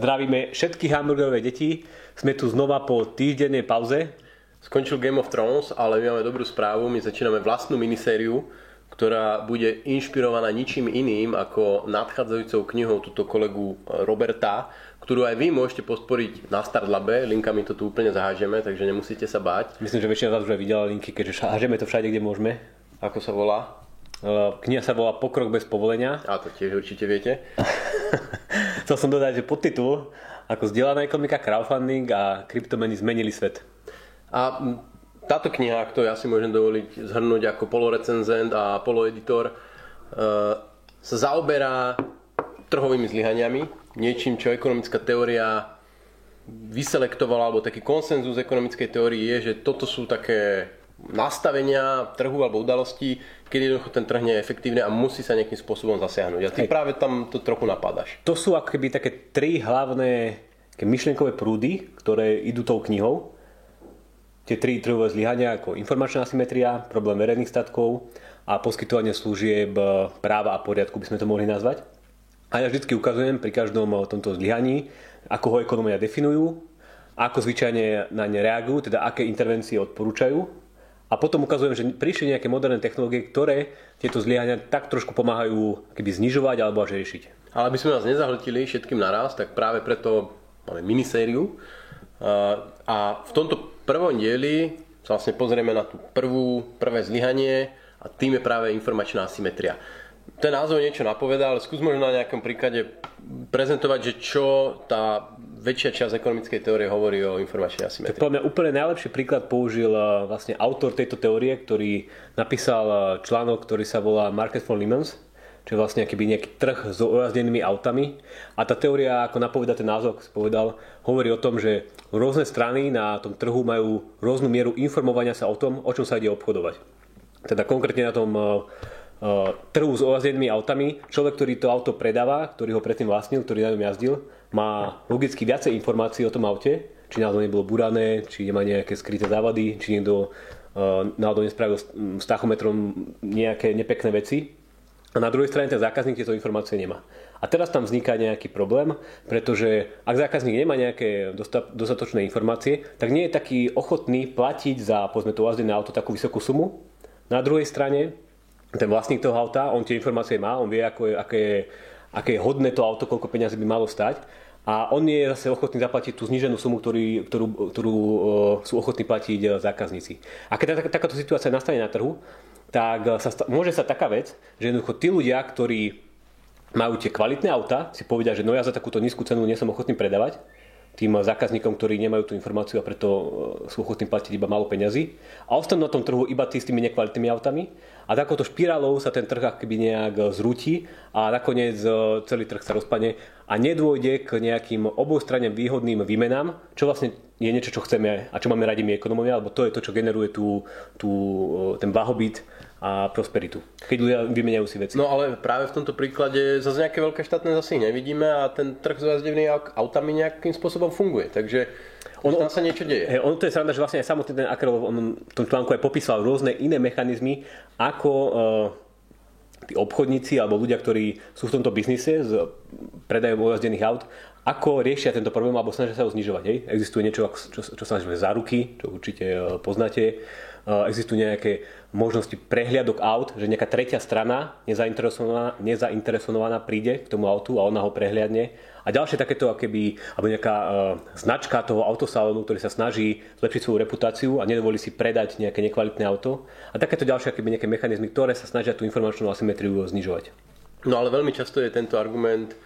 Zdravíme všetky hamburgerové deti. Sme tu znova po týždennej pauze. Skončil Game of Thrones, ale my máme dobrú správu. My začíname vlastnú minisériu, ktorá bude inšpirovaná ničím iným ako nadchádzajúcou knihou túto kolegu Roberta, ktorú aj vy môžete podporiť na Startlabe. Linkami to tu úplne zahážeme, takže nemusíte sa báť. Myslím, že väčšina z vás už aj videla linky, keďže hážeme to všade, kde môžeme. Ako sa volá? Uh, Kniha sa volá Pokrok bez povolenia. A to tiež určite viete. Chcel som dodať, že podtitul ako zdieľaná ekonomika, crowdfunding a kryptomeny zmenili svet. A táto kniha, ktorú ja si môžem dovoliť zhrnúť ako polorecenzent a poloeditor, uh, sa zaoberá trhovými zlyhaniami, niečím, čo ekonomická teória vyselektovala, alebo taký konsenzus ekonomickej teórii je, že toto sú také nastavenia trhu alebo udalostí, kedy jednoducho ten trh nie je efektívny a musí sa nejakým spôsobom zasiahnuť. A ty Hej. práve tam to trochu napadaš. To sú akoby také tri hlavné myšlienkové prúdy, ktoré idú tou knihou. Tie tri trhové zlyhania ako informačná asymetria, problém verejných statkov a poskytovanie služieb práva a poriadku by sme to mohli nazvať. A ja vždy ukazujem pri každom tomto zlyhaní, ako ho ekonomia definujú, ako zvyčajne na ne reagujú, teda aké intervencie odporúčajú a potom ukazujem, že prišli nejaké moderné technológie, ktoré tieto zlyhania tak trošku pomáhajú keby znižovať alebo až riešiť. Ale aby sme vás nezahltili všetkým naraz, tak práve preto máme minisériu. A v tomto prvom dieli sa vlastne pozrieme na tú prvú, prvé zlyhanie a tým je práve informačná asymetria ten názov niečo napovedá, ale skús možno na nejakom príklade prezentovať, že čo tá väčšia časť ekonomickej teórie hovorí o informačnej asymetrii. Tak mňa úplne najlepší príklad použil eh, vlastne autor tejto teórie, ktorý napísal eh, článok, ktorý sa volá Market for Lemons, čo je vlastne akýby nejaký trh s ojazdenými autami. A tá teória, ako napoveda ten názov, ako si povedal, hovorí o tom, že rôzne strany na tom trhu majú rôznu mieru informovania sa o tom, o čom sa ide obchodovať. Teda konkrétne na tom eh, trhu s ojazdenými autami. Človek, ktorý to auto predáva, ktorý ho predtým vlastnil, ktorý na ňom jazdil, má logicky viacej informácií o tom aute, či náhodou nebolo burané, či nemá nejaké skryté závady, či niekto uh, náhodou nespravil s tachometrom nejaké nepekné veci. A na druhej strane ten zákazník tieto informácie nemá. A teraz tam vzniká nejaký problém, pretože ak zákazník nemá nejaké dostatočné informácie, tak nie je taký ochotný platiť za povedzme to jazdené auto takú vysokú sumu. Na druhej strane ten vlastník toho auta, on tie informácie má, on vie, ako je, aké, je, aké je hodné to auto, koľko peniazy by malo stať. A on je zase ochotný zaplatiť tú zníženú sumu, ktorý, ktorú, ktorú uh, sú ochotní platiť uh, zákazníci. A keď tak, takáto situácia nastane na trhu, tak uh, sa, môže sa taká vec, že jednoducho tí ľudia, ktorí majú tie kvalitné auta, si povedia, že no ja za takúto nízku cenu nie som ochotný predávať, tým zákazníkom, ktorí nemajú tú informáciu a preto e, sú ochotní platiť iba málo peňazí. A ostanú na tom trhu iba tí s tými nekvalitnými autami. A takouto špirálou sa ten trh akoby nejak zrúti a nakoniec e, celý trh sa rozpadne a nedôjde k nejakým obojstranne výhodným výmenám, čo vlastne je niečo, čo chceme a čo máme radi my ekonomovia, alebo to je to, čo generuje tú, tú, e, ten blahobyt a prosperitu. Keď ľudia vymeniajú si veci. No ale práve v tomto príklade zase nejaké veľké štátne zase nevidíme a ten trh s jazdevnými autami nejakým spôsobom funguje. Takže on, tam sa niečo deje. Hey, on to je sranda, že vlastne aj samotný ten Akrel on v tom článku aj popísal rôzne iné mechanizmy, ako uh, tí obchodníci alebo ľudia, ktorí sú v tomto biznise s predajom ojazdených aut, ako riešia tento problém alebo snažia sa ho znižovať. Hej? Existuje niečo, čo, čo sa nazýva záruky, čo určite uh, poznáte existujú nejaké možnosti prehliadok aut, že nejaká tretia strana nezainteresovaná, nezainteresovaná príde k tomu autu a ona ho prehliadne. A ďalšie takéto, akéby, alebo nejaká uh, značka toho autosalónu, ktorý sa snaží zlepšiť svoju reputáciu a nedovolí si predať nejaké nekvalitné auto. A takéto ďalšie akéby nejaké mechanizmy, ktoré sa snažia tú informačnú asymetriu znižovať. No ale veľmi často je tento argument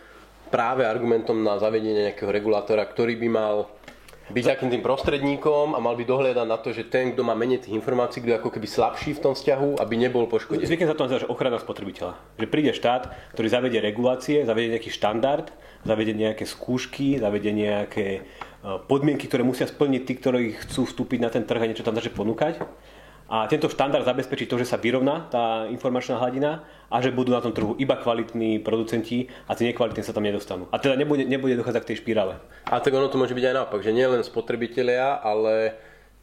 práve argumentom na zavedenie nejakého regulátora, ktorý by mal byť takým tým prostredníkom a mal by dohľadať na to, že ten, kto má menej tých informácií, kto je ako keby slabší v tom vzťahu, aby nebol poškodený. Zvykne sa to nazýva, že ochrana spotrebiteľa. Že príde štát, ktorý zavedie regulácie, zavedie nejaký štandard, zavedie nejaké skúšky, zavedie nejaké e, podmienky, ktoré musia splniť tí, ktorí chcú vstúpiť na ten trh a niečo tam začať ponúkať. A tento štandard zabezpečí to, že sa vyrovná tá informačná hladina a že budú na tom trhu iba kvalitní producenti a tie nekvalitní sa tam nedostanú. A teda nebude, nebude dochádzať k tej špirále. A tak ono to môže byť aj naopak, že nie len spotrebitelia, ale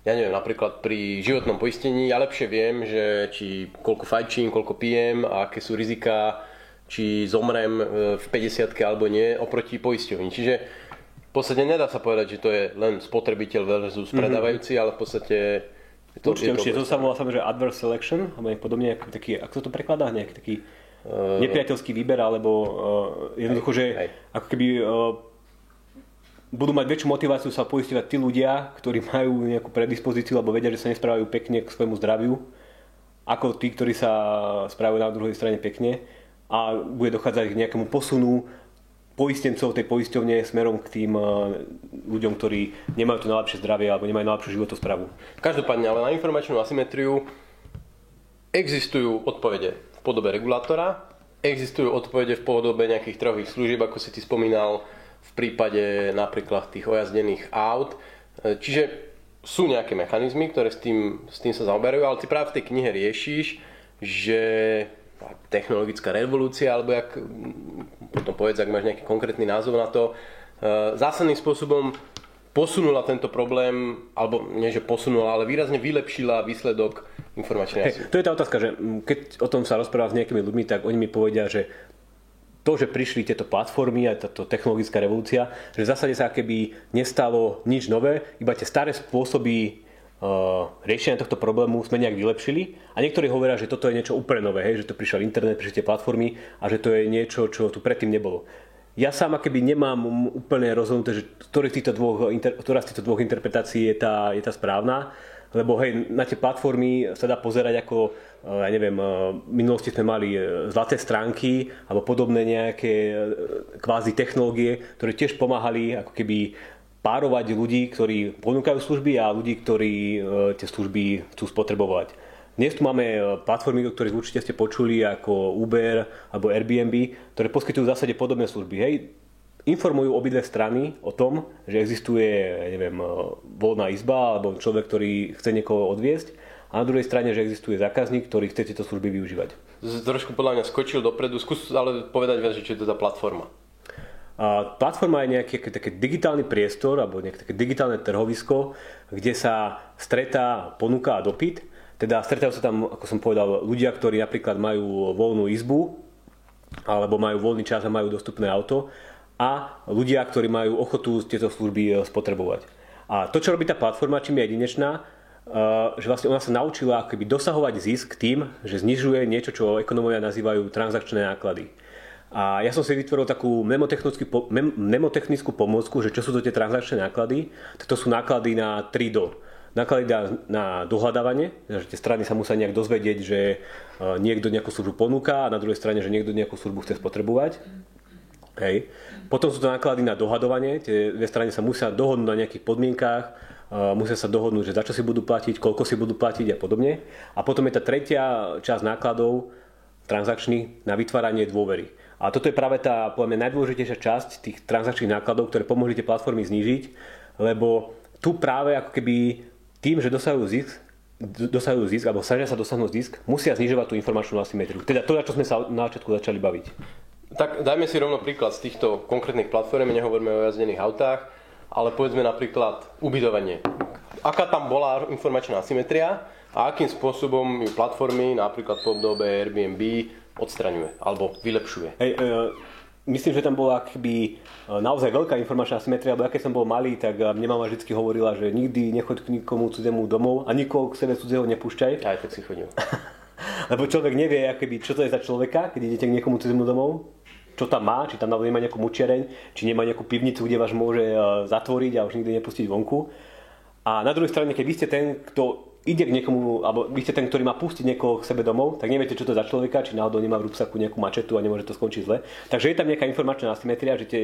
ja neviem, napríklad pri životnom poistení ja lepšie viem, že či koľko fajčím, koľko pijem a aké sú rizika, či zomrem e, v 50 alebo nie oproti poisťovni. Čiže v podstate nedá sa povedať, že to je len spotrebiteľ versus predávajúci, ale v podstate to, Určite, je to určite, to sa volá samozrejme adverse selection, alebo podobne, ako taký, ako sa to prekladá, nejaký taký uh, nepriateľský výber, alebo uh, jednoducho, že hej. ako keby uh, budú mať väčšiu motiváciu sa poisťovať tí ľudia, ktorí majú nejakú predispozíciu alebo vedia, že sa nesprávajú pekne k svojmu zdraviu, ako tí, ktorí sa správajú na druhej strane pekne a bude dochádzať k nejakému posunu poistencov tej poisťovne smerom k tým uh, ľuďom, ktorí nemajú to najlepšie zdravie alebo nemajú najlepšiu životosprávu. Každopádne, ale na informačnú asymetriu existujú odpovede v podobe regulátora, existujú odpovede v podobe nejakých trhových služieb, ako si ty spomínal v prípade napríklad tých ojazdených aut. E, Čiže sú nejaké mechanizmy, ktoré s tým, s tým sa zaoberajú, ale ty práve v tej knihe riešiš, že technologická revolúcia, alebo jak, potom povedz, ak máš nejaký konkrétny názov na to, e, zásadným spôsobom posunula tento problém, alebo nie, že posunula, ale výrazne vylepšila výsledok informačnej Hej, to je tá otázka, že mm, keď o tom sa rozprávam s nejakými ľuďmi, tak oni mi povedia, že to, že prišli tieto platformy a táto technologická revolúcia, že v zásade sa keby nestalo nič nové, iba tie staré spôsoby riešenia tohto problému sme nejak vylepšili a niektorí hovoria, že toto je niečo úplne nové, hej, že to prišiel internet, prišli tie platformy a že to je niečo, čo tu predtým nebolo. Ja sám keby nemám úplne rozhodnuté, že z týchto dvoch, ktorá z týchto dvoch interpretácií je tá, je tá správna, lebo hej, na tie platformy sa dá pozerať ako, ja neviem, v minulosti sme mali zlaté stránky alebo podobné nejaké kvázi technológie, ktoré tiež pomáhali ako keby párovať ľudí, ktorí ponúkajú služby a ľudí, ktorí tie služby chcú spotrebovať. Dnes tu máme platformy, o ktorých určite ste počuli, ako Uber alebo Airbnb, ktoré poskytujú v zásade podobné služby. Hej, informujú obidve strany o tom, že existuje, neviem, voľná izba alebo človek, ktorý chce niekoho odviesť a na druhej strane, že existuje zákazník, ktorý chce tieto služby využívať. Trošku podľa mňa skočil dopredu, skús ale povedať viac, čo je to za platforma. A platforma je nejaký taký digitálny priestor alebo nejaké také digitálne trhovisko, kde sa stretá ponuka a dopyt. Teda stretajú sa tam, ako som povedal, ľudia, ktorí napríklad majú voľnú izbu alebo majú voľný čas a majú dostupné auto a ľudia, ktorí majú ochotu tieto služby spotrebovať. A to, čo robí tá platforma, čím je jedinečná, že vlastne ona sa naučila akoby dosahovať zisk tým, že znižuje niečo, čo ekonomovia nazývajú transakčné náklady. A ja som si vytvoril takú mnemotechnickú pomôcku, že čo sú to tie transakčné náklady. To sú náklady na 3DO. Náklady na, na dohľadávanie, že tie strany sa musia nejak dozvedieť, že niekto nejakú službu ponúka a na druhej strane, že niekto nejakú službu chce spotrebovať. Hej. Potom sú to náklady na dohadovanie, tie dve strany sa musia dohodnúť na nejakých podmienkách, uh, musia sa dohodnúť, že za čo si budú platiť, koľko si budú platiť a podobne. A potom je tá tretia časť nákladov transakčných na vytváranie dôvery. A toto je práve tá povedzme, najdôležitejšia časť tých transakčných nákladov, ktoré pomohli tie platformy znížiť, lebo tu práve ako keby tým, že dosahujú zisk, dosahujú zisk alebo snažia sa dosiahnuť zisk, musia znižovať tú informačnú asymetriu. Teda to, na čo sme sa na začiatku začali baviť. Tak dajme si rovno príklad z týchto konkrétnych platform, nehovoríme o jazdených autách, ale povedzme napríklad ubytovanie. Aká tam bola informačná asymetria a akým spôsobom ju platformy, napríklad po obdobe Airbnb, odstraňuje alebo vylepšuje? Hej, e, myslím, že tam bola akby naozaj veľká informačná asymetria, lebo keď som bol malý, tak mne mama vždy hovorila, že nikdy nechoď k nikomu cudzemu domov a nikoho k sebe cudzieho nepúšťaj. Aj tak si chodil. lebo človek nevie, akoby, čo to je za človeka, keď idete k niekomu cudzemu domov čo tam má, či tam nemá nejakú mučereň, či nemá nejakú pivnicu, kde vás môže zatvoriť a už nikdy nepustiť vonku. A na druhej strane, keď vy ste ten, kto ide k niekomu, alebo vy ste ten, ktorý má pustiť niekoho k sebe domov, tak neviete, čo to je za človeka, či náhodou nemá v rúbsaku nejakú mačetu a nemôže to skončiť zle. Takže je tam nejaká informačná asymetria, že tie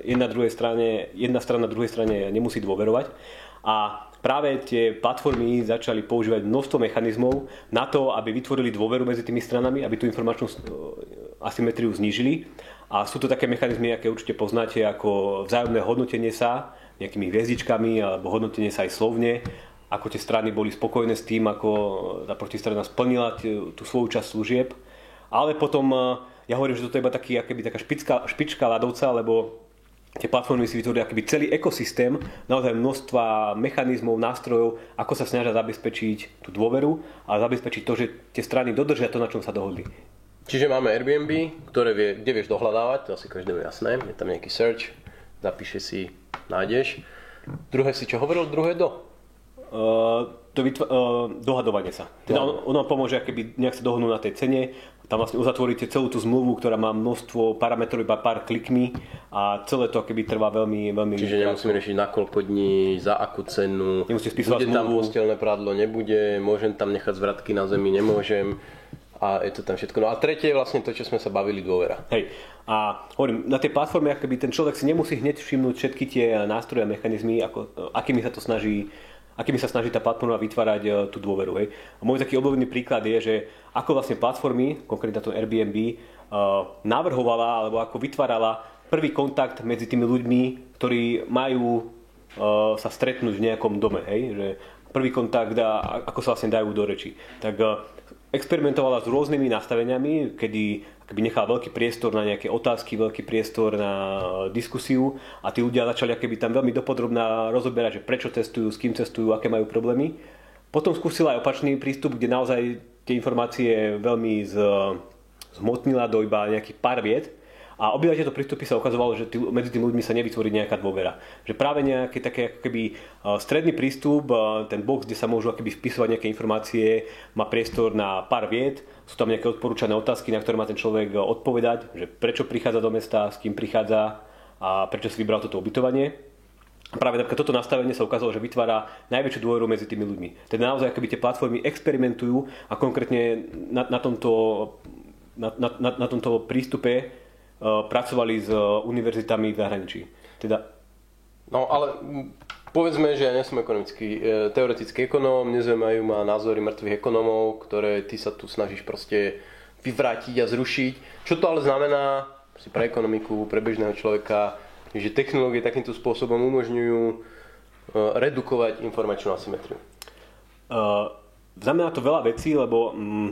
jedna, druhej strane, jedna strana druhej strane nemusí dôverovať. A práve tie platformy začali používať množstvo mechanizmov na to, aby vytvorili dôveru medzi tými stranami, aby tú informačnú asymetriu znížili. A sú to také mechanizmy, aké určite poznáte, ako vzájomné hodnotenie sa nejakými hviezdičkami alebo hodnotenie sa aj slovne, ako tie strany boli spokojné s tým, ako tá protistrana splnila tú svoju časť služieb. Ale potom, ja hovorím, že toto je iba taký, akoby taká špička, špička ľadovca, lebo tie platformy si vytvorili akoby celý ekosystém, naozaj množstva mechanizmov, nástrojov, ako sa snažia zabezpečiť tú dôveru a zabezpečiť to, že tie strany dodržia to, na čom sa dohodli. Čiže máme Airbnb, ktoré vie, kde vieš dohľadávať, to asi každému jasné, je tam nejaký search, zapíše si nájdeš. Druhé si čo hovoril? Druhé do? Uh, to vytva- uh, dohadovanie sa. Teda on, ono pomôže, keby nejak sa dohodnú na tej cene, tam vlastne uzatvoríte celú tú zmluvu, ktorá má množstvo parametrov iba pár klikmi a celé to keby trvá veľmi, veľmi Čiže nemusíme riešiť na koľko dní, za akú cenu, Nemusíte bude tam zmluvu. postelné prádlo, nebude, môžem tam nechať zvratky na zemi, nemôžem a je to tam všetko. No a tretie je vlastne to, čo sme sa bavili, dôvera. Hej. A hovorím, na tej platforme akoby ten človek si nemusí hneď všimnúť všetky tie nástroje a mechanizmy, ako, akými sa to snaží akými sa snaží tá platforma vytvárať e, tú dôveru. Hej. A môj taký obľúbený príklad je, že ako vlastne platformy, konkrétne to Airbnb, e, navrhovala alebo ako vytvárala prvý kontakt medzi tými ľuďmi, ktorí majú e, sa stretnúť v nejakom dome. Hej. Že prvý kontakt a ako sa vlastne dajú do reči. Tak experimentovala s rôznymi nastaveniami, kedy akoby nechal veľký priestor na nejaké otázky, veľký priestor na e, diskusiu a tí ľudia začali akoby tam veľmi dopodrobná rozoberať, že prečo testujú, s kým testujú, aké majú problémy. Potom skúsila aj opačný prístup, kde naozaj tie informácie veľmi z, zmotnila do iba nejakých pár viet a obidva tieto prístupy sa ukazovalo, že tý, medzi tými ľuďmi sa nevytvorí nejaká dôvera. Že práve nejaký také ako keby uh, stredný prístup, uh, ten box, kde sa môžu akoby vpisovať nejaké informácie, má priestor na pár viet, sú tam nejaké odporúčané otázky, na ktoré má ten človek uh, odpovedať, že prečo prichádza do mesta, s kým prichádza a prečo si vybral toto ubytovanie. Práve napríklad toto nastavenie sa ukázalo, že vytvára najväčšiu dôveru medzi tými ľuďmi. Teda naozaj akoby tie platformy experimentujú a konkrétne na, na tomto na, na, na tomto prístupe pracovali s uh, univerzitami v zahraničí. Teda, No ale povedzme, že ja nie som ekonomický, e, teoretický ekonóm, nezaujímajú ma názory mŕtvych ekonómov, ktoré ty sa tu snažíš proste vyvrátiť a zrušiť. Čo to ale znamená pre ekonomiku, pre bežného človeka, že technológie takýmto spôsobom umožňujú e, redukovať informačnú asymetriu. uh, znamená to veľa vecí, lebo mm,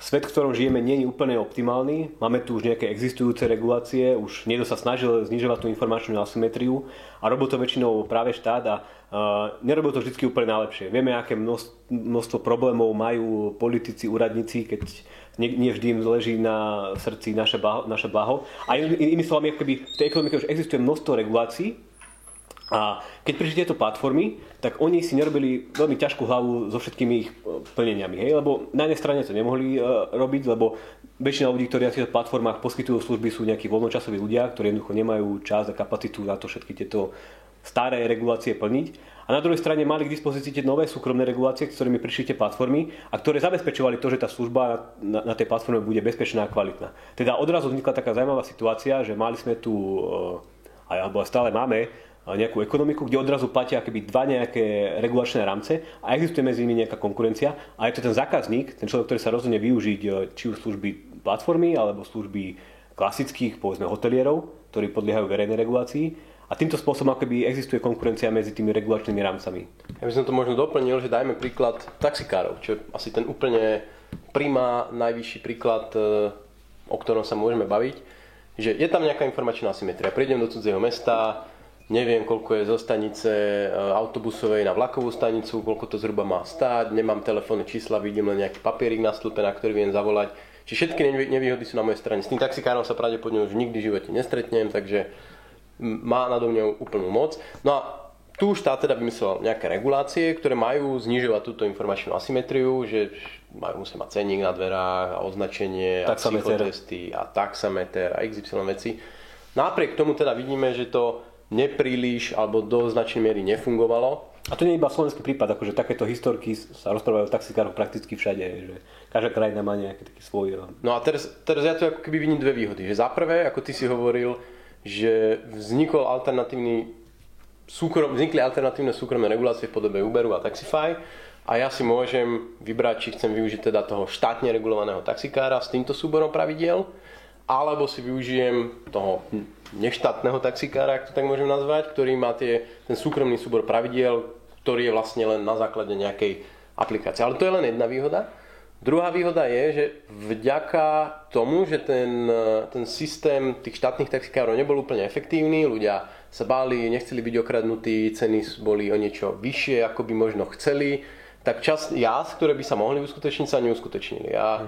svet, v ktorom žijeme, nie je úplne optimálny. Máme tu už nejaké existujúce regulácie, už niekto sa snažil znižovať tú informačnú asymetriu a robil to väčšinou práve štát a uh, nerobil to vždy úplne najlepšie. Vieme, aké množstvo, problémov majú politici, úradníci, keď nie, nie vždy im leží na srdci naše blaho. Naše blaho. A in, in, inými slovami, akoby v tej ekonomike už existuje množstvo regulácií, a keď prišli tieto platformy, tak oni si nerobili veľmi ťažkú hlavu so všetkými ich e, plneniami. Hej? Lebo na jednej strane to nemohli uh, robiť, lebo väčšina ľudí, ktorí na týchto platformách poskytujú služby, sú nejakí voľnočasoví ľudia, ktorí jednoducho nemajú čas a kapacitu na to všetky tieto staré regulácie plniť. A na druhej strane mali k dispozícii tie nové súkromné regulácie, ktorými prišli tie platformy a ktoré zabezpečovali to, že tá služba na, na tej platforme bude bezpečná a kvalitná. Teda odrazu vznikla taká zaujímavá situácia, že mali sme tu, uh, alebo stále máme, nejakú ekonomiku, kde odrazu platia akoby dva nejaké regulačné rámce a existuje medzi nimi nejaká konkurencia a je to ten zákazník, ten človek, ktorý sa rozhodne využiť e, či už služby platformy alebo služby klasických, povedzme, hotelierov, ktorí podliehajú verejnej regulácii a týmto spôsobom akoby existuje konkurencia medzi tými regulačnými rámcami. Ja by som to možno doplnil, že dajme príklad taxikárov, čo je asi ten úplne primá, najvyšší príklad, e, o ktorom sa môžeme baviť, že je tam nejaká informačná asymetria. Prídem do cudzieho mesta, neviem, koľko je zo stanice e, autobusovej na vlakovú stanicu, koľko to zhruba má stáť, nemám telefónne čísla, vidím len nejaký papierik na stĺpe, na ktorý viem zavolať. Čiže všetky nevýhody sú na mojej strane. S tým taxikárom sa pravdepodobne už nikdy v živote nestretnem, takže má nado mňou úplnú moc. No a tu štát teda vymyslel nejaké regulácie, ktoré majú znižovať túto informačnú asymetriu, že majú musia mať cenník na dverách a označenie Taxameter. a psychotesty a taxameter a XY veci. Napriek tomu teda vidíme, že to nepríliš alebo do značnej miery nefungovalo. A to nie je iba slovenský prípad, akože takéto historky sa rozprávajú o taxikároch prakticky všade, že každá krajina má nejaký taký svoj... No a teraz, teraz ja tu ako keby vidím dve výhody. Že za prvé, ako ty si hovoril, že vznikol alternatívny súkrom, vznikli alternatívne súkromné regulácie v podobe Uberu a Taxify a ja si môžem vybrať, či chcem využiť teda toho štátne regulovaného taxikára s týmto súborom pravidiel, alebo si využijem toho neštátneho taxikára, ak to tak môžem nazvať, ktorý má tie, ten súkromný súbor pravidiel, ktorý je vlastne len na základe nejakej aplikácie. Ale to je len jedna výhoda. Druhá výhoda je, že vďaka tomu, že ten, ten systém tých štátnych taxikárov nebol úplne efektívny, ľudia sa báli, nechceli byť okradnutí, ceny boli o niečo vyššie, ako by možno chceli, tak čas jazd, ktoré by sa mohli uskutočniť, sa neuskutočnili. A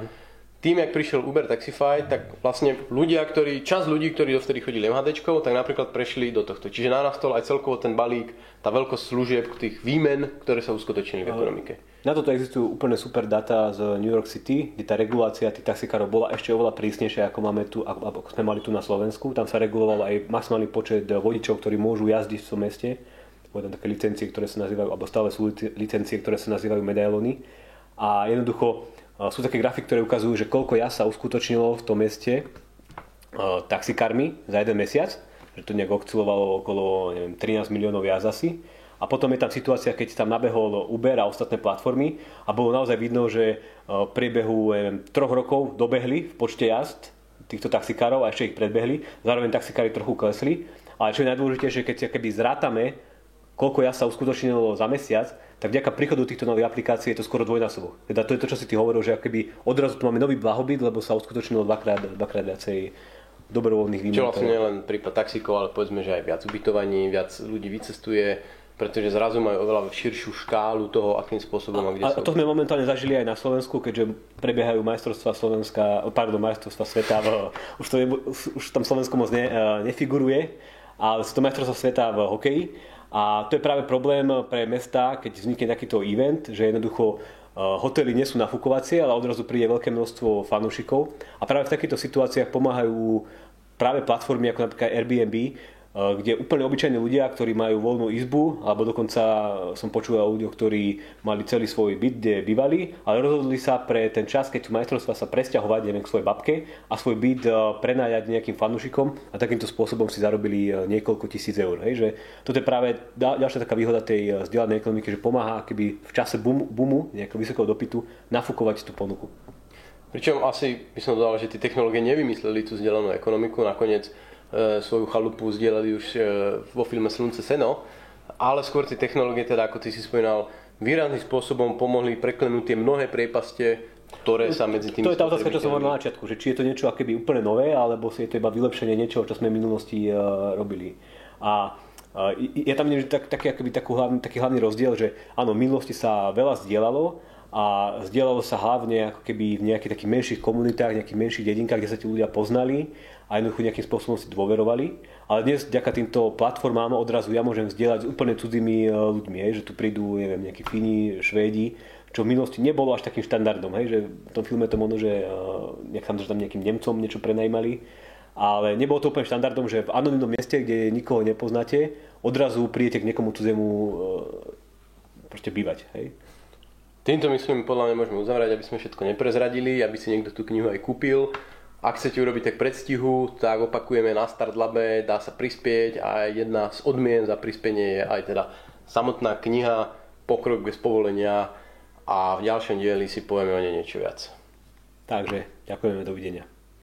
tým, jak prišiel Uber Taxify, tak vlastne ľudia, ktorí, čas ľudí, ktorí dovtedy chodili MHD, tak napríklad prešli do tohto. Čiže narastol aj celkovo ten balík, tá veľkosť služieb, tých výmen, ktoré sa uskutočnili v ekonomike. Na toto existujú úplne super data z New York City, kde tá regulácia tých taxikárov bola ešte oveľa prísnejšia, ako, máme tu, ako sme mali tu na Slovensku. Tam sa reguloval aj maximálny počet vodičov, ktorí môžu jazdiť v tom meste. Boli tam také licencie, ktoré sa nazývajú, alebo stále sú licencie, ktoré sa nazývajú medailony. A jednoducho sú také grafy, ktoré ukazujú, že koľko ja sa uskutočnilo v tom meste taxikármi za jeden mesiac, že to nejak oscilovalo okolo neviem, 13 miliónov jazd asi. A potom je tam situácia, keď tam nabehol Uber a ostatné platformy a bolo naozaj vidno, že v priebehu neviem, troch rokov dobehli v počte jazd týchto taxikárov a ešte ich predbehli. Zároveň taxikári trochu klesli. Ale čo je najdôležitejšie, keď keby zrátame, koľko ja sa uskutočnilo za mesiac, tak vďaka príchodu týchto nových aplikácií je to skoro dvojnásobok. Teda to je to, čo si ty hovoril, že akoby odrazu tu máme nový blahobyt, lebo sa uskutočnilo dvakrát, dvakrát viacej dobrovoľných výmen. Čo vlastne nie len prípad taxikov, ale povedzme, že aj viac ubytovaní, viac ľudí vycestuje, pretože zrazu majú oveľa širšiu škálu toho, akým spôsobom a, a kde a sú. To sme momentálne zažili aj na Slovensku, keďže prebiehajú majstrovstvá Slovenska, pardon, majstrovstvá sveta, v, už, to je, už tam Slovensko moc ne, nefiguruje, ale sú to majstrovstvá sveta v hokeji a to je práve problém pre mesta, keď vznikne takýto event, že jednoducho eh, hotely nie sú nafúkovacie, ale odrazu príde veľké množstvo fanúšikov. A práve v takýchto situáciách pomáhajú práve platformy ako napríklad Airbnb, kde úplne obyčajní ľudia, ktorí majú voľnú izbu, alebo dokonca som počul o ľuďoch, ktorí mali celý svoj byt, kde bývali, ale rozhodli sa pre ten čas, keď sú majstrovstvá sa presťahovať neviem, k svojej babke a svoj byt eh, prenájať nejakým fanúšikom a takýmto spôsobom si zarobili eh, niekoľko tisíc eur. Hej? Že toto je práve ďalšia taká výhoda tej vzdielanej ekonomiky, že pomáha keby v čase boomu, nejakého vysokého dopytu nafúkovať tú ponuku. Pričom asi by som dodal, že tie technológie nevymysleli tú vzdelanú ekonomiku, nakoniec svoju chalupu zdieľali už e, vo filme Slunce seno, ale skôr tie technológie, teda ako ty si spomínal, výrazným spôsobom pomohli preklenúť tie mnohé priepaste, ktoré sa medzi tými To je tá otázka, čo som hovoril na začiatku, že či je to niečo akéby úplne nové, alebo si je to iba vylepšenie niečoho, čo sme v minulosti uh, robili. A uh, je tam tak, taký, akoby, takú hlavný, taký hlavný rozdiel, že áno, v minulosti sa veľa zdieľalo, a zdieľalo sa hlavne ako keby v nejakých takých menších komunitách, nejakých menších dedinkách, kde sa tí ľudia poznali a jednoducho nejakým spôsobom si dôverovali. Ale dnes vďaka týmto platformám odrazu ja môžem zdieľať s úplne cudzými e, ľuďmi, hej, že tu prídu neviem, nejakí Fíni, Švédi, čo v minulosti nebolo až takým štandardom, hej, že v tom filme to možno, že uh, nech tam, že tam nejakým Nemcom niečo prenajmali, ale nebolo to úplne štandardom, že v anonimnom mieste, kde nikoho nepoznáte, odrazu prídete k niekomu cudzemu uh, proste bývať. Hej. Týmto myslím, podľa mňa môžeme uzavrieť, aby sme všetko neprezradili, aby si niekto tú knihu aj kúpil ak chcete urobiť tak predstihu, tak opakujeme na Start dá sa prispieť a jedna z odmien za prispenie je aj teda samotná kniha Pokrok bez povolenia a v ďalšom dieli si povieme o nej niečo viac. Takže ďakujeme, dovidenia.